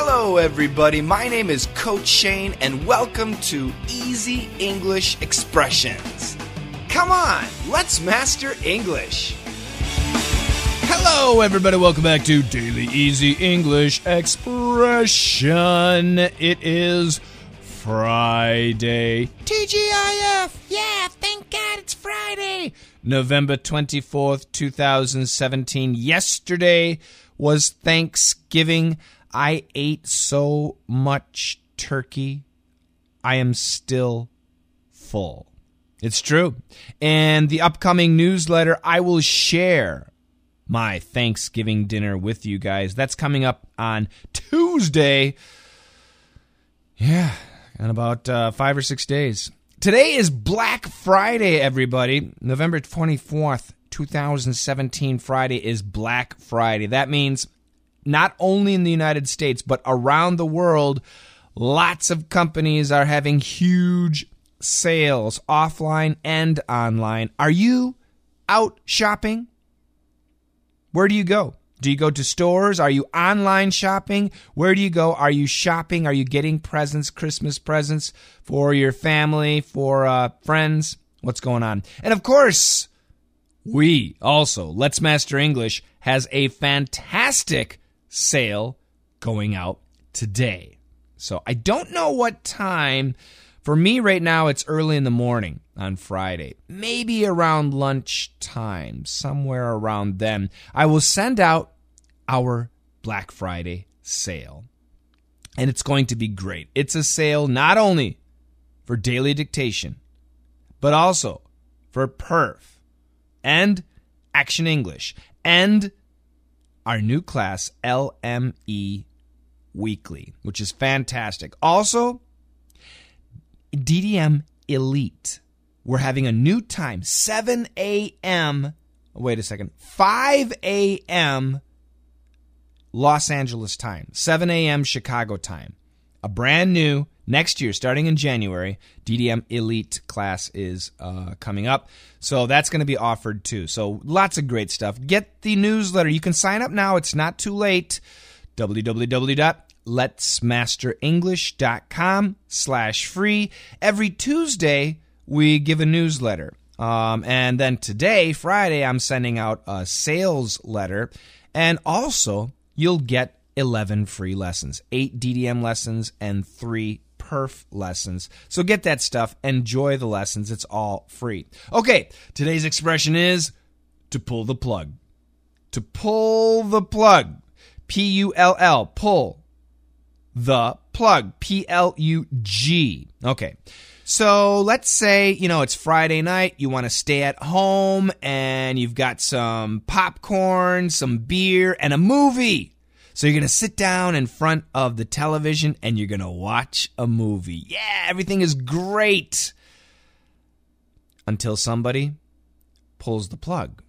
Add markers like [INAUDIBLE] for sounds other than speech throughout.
Hello, everybody. My name is Coach Shane, and welcome to Easy English Expressions. Come on, let's master English. Hello, everybody. Welcome back to Daily Easy English Expression. It is Friday. TGIF. Yeah, thank God it's Friday. November 24th, 2017. Yesterday was Thanksgiving. I ate so much turkey. I am still full. It's true. And the upcoming newsletter, I will share my Thanksgiving dinner with you guys. That's coming up on Tuesday. Yeah, in about uh, five or six days. Today is Black Friday, everybody. November 24th, 2017, Friday is Black Friday. That means not only in the United States, but around the world, lots of companies are having huge sales, offline and online. Are you out shopping? Where do you go? Do you go to stores? Are you online shopping? Where do you go? Are you shopping? Are you getting presents, Christmas presents for your family, for uh, friends? What's going on? And of course, we also, Let's Master English, has a fantastic sale going out today. So I don't know what time. For me right now, it's early in the morning on Friday, maybe around lunchtime, somewhere around then. I will send out our Black Friday sale. And it's going to be great. It's a sale not only for daily dictation, but also for perf and action English and our new class, LME Weekly, which is fantastic. Also, DDM Elite. We're having a new time, 7 a.m. Oh, wait a second, 5 a.m. Los Angeles time, 7 a.m. Chicago time. A brand new next year, starting in January, DDM Elite class is uh, coming up. So that's going to be offered too. So lots of great stuff. Get the newsletter. You can sign up now. It's not too late. www.letsmasterenglish.com slash free. Every Tuesday, we give a newsletter. Um, and then today, Friday, I'm sending out a sales letter. And also, you'll get 11 free lessons, eight DDM lessons, and three perf lessons. So get that stuff. Enjoy the lessons. It's all free. Okay, today's expression is to pull the plug. To pull the plug. P U L L. Pull the plug. P L U G. Okay. So let's say, you know, it's Friday night, you want to stay at home and you've got some popcorn, some beer, and a movie. So you're going to sit down in front of the television and you're going to watch a movie. Yeah, everything is great. Until somebody pulls the plug.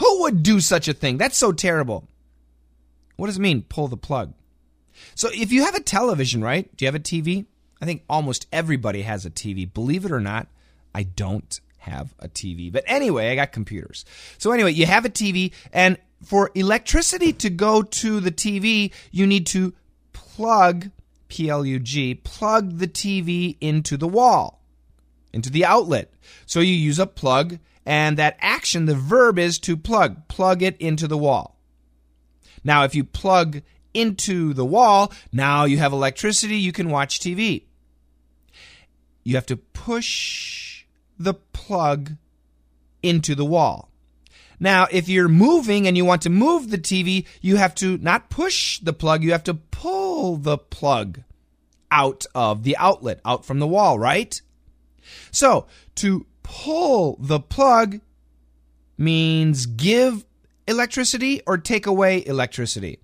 Who would do such a thing? That's so terrible. What does it mean, pull the plug? So if you have a television, right? Do you have a TV? I think almost everybody has a TV. Believe it or not, I don't have a TV. But anyway, I got computers. So anyway, you have a TV, and for electricity to go to the TV, you need to plug, P L U G, plug the TV into the wall, into the outlet. So you use a plug, and that action, the verb is to plug, plug it into the wall. Now, if you plug into the wall, now you have electricity, you can watch TV. You have to push the plug into the wall. Now, if you're moving and you want to move the TV, you have to not push the plug, you have to pull the plug out of the outlet, out from the wall, right? So, to pull the plug means give electricity or take away electricity.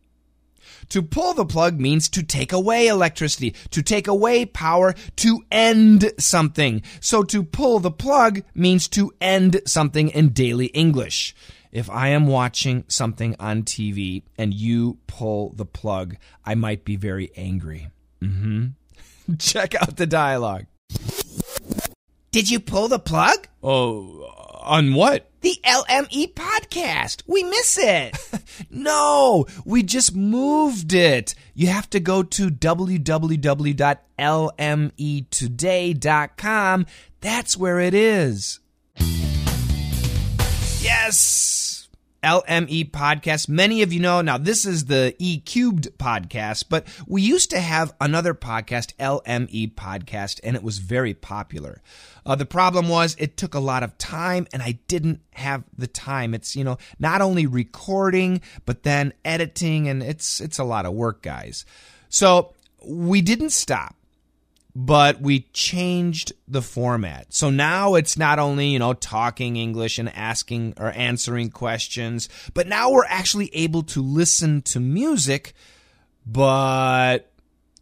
To pull the plug means to take away electricity, to take away power, to end something. So to pull the plug means to end something in daily English. If I am watching something on TV and you pull the plug, I might be very angry. Mm-hmm. [LAUGHS] Check out the dialogue. Did you pull the plug? Oh, on what? The LME podcast. We miss it. [LAUGHS] no, we just moved it. You have to go to www.lmetoday.com. That's where it is. Yes. LME podcast. Many of you know now this is the E cubed podcast, but we used to have another podcast, LME podcast, and it was very popular. Uh, the problem was it took a lot of time and I didn't have the time. It's, you know, not only recording, but then editing and it's, it's a lot of work, guys. So we didn't stop but we changed the format. So now it's not only, you know, talking English and asking or answering questions, but now we're actually able to listen to music, but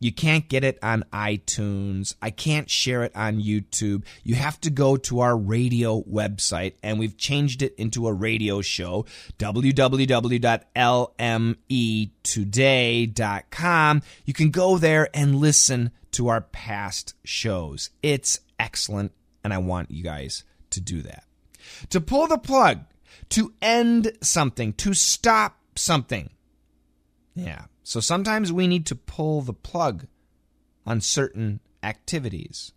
you can't get it on iTunes. I can't share it on YouTube. You have to go to our radio website, and we've changed it into a radio show, www.lmetoday.com. You can go there and listen to our past shows. It's excellent, and I want you guys to do that. To pull the plug, to end something, to stop something. Yeah. So sometimes we need to pull the plug on certain activities.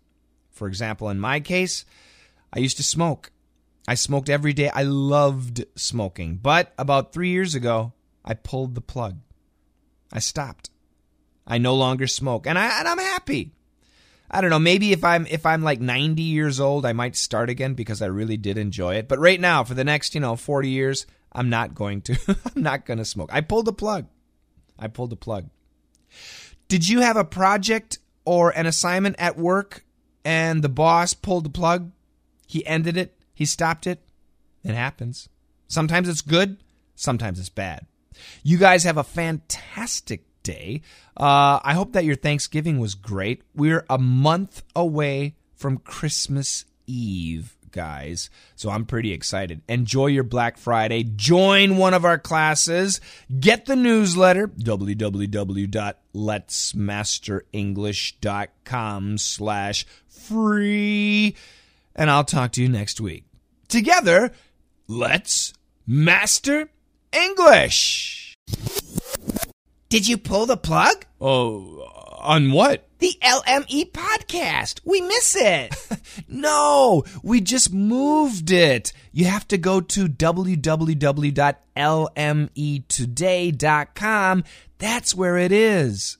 For example, in my case, I used to smoke. I smoked every day. I loved smoking. But about three years ago, I pulled the plug. I stopped. I no longer smoke, and I and I'm happy. I don't know. Maybe if I'm if I'm like 90 years old, I might start again because I really did enjoy it. But right now, for the next you know 40 years, I'm not going to. [LAUGHS] I'm not going to smoke. I pulled the plug. I pulled the plug. Did you have a project or an assignment at work and the boss pulled the plug? He ended it. He stopped it. It happens. Sometimes it's good. Sometimes it's bad. You guys have a fantastic day. Uh, I hope that your Thanksgiving was great. We're a month away from Christmas Eve, guys. So I'm pretty excited. Enjoy your Black Friday. Join one of our classes. Get the newsletter, www.letsmasterenglish.com slash free. And I'll talk to you next week. Together, let's master English. Did you pull the plug? Oh, on what? The LME podcast. We miss it. [LAUGHS] no, we just moved it. You have to go to www.lmetoday.com. That's where it is.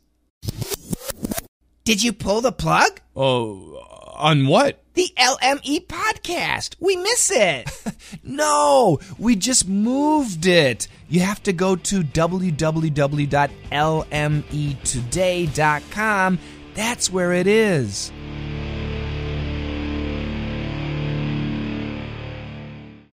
Did you pull the plug? Oh, on what? The LME podcast. We miss it. [LAUGHS] no, we just moved it. You have to go to www.lmetoday.com. That's where it is.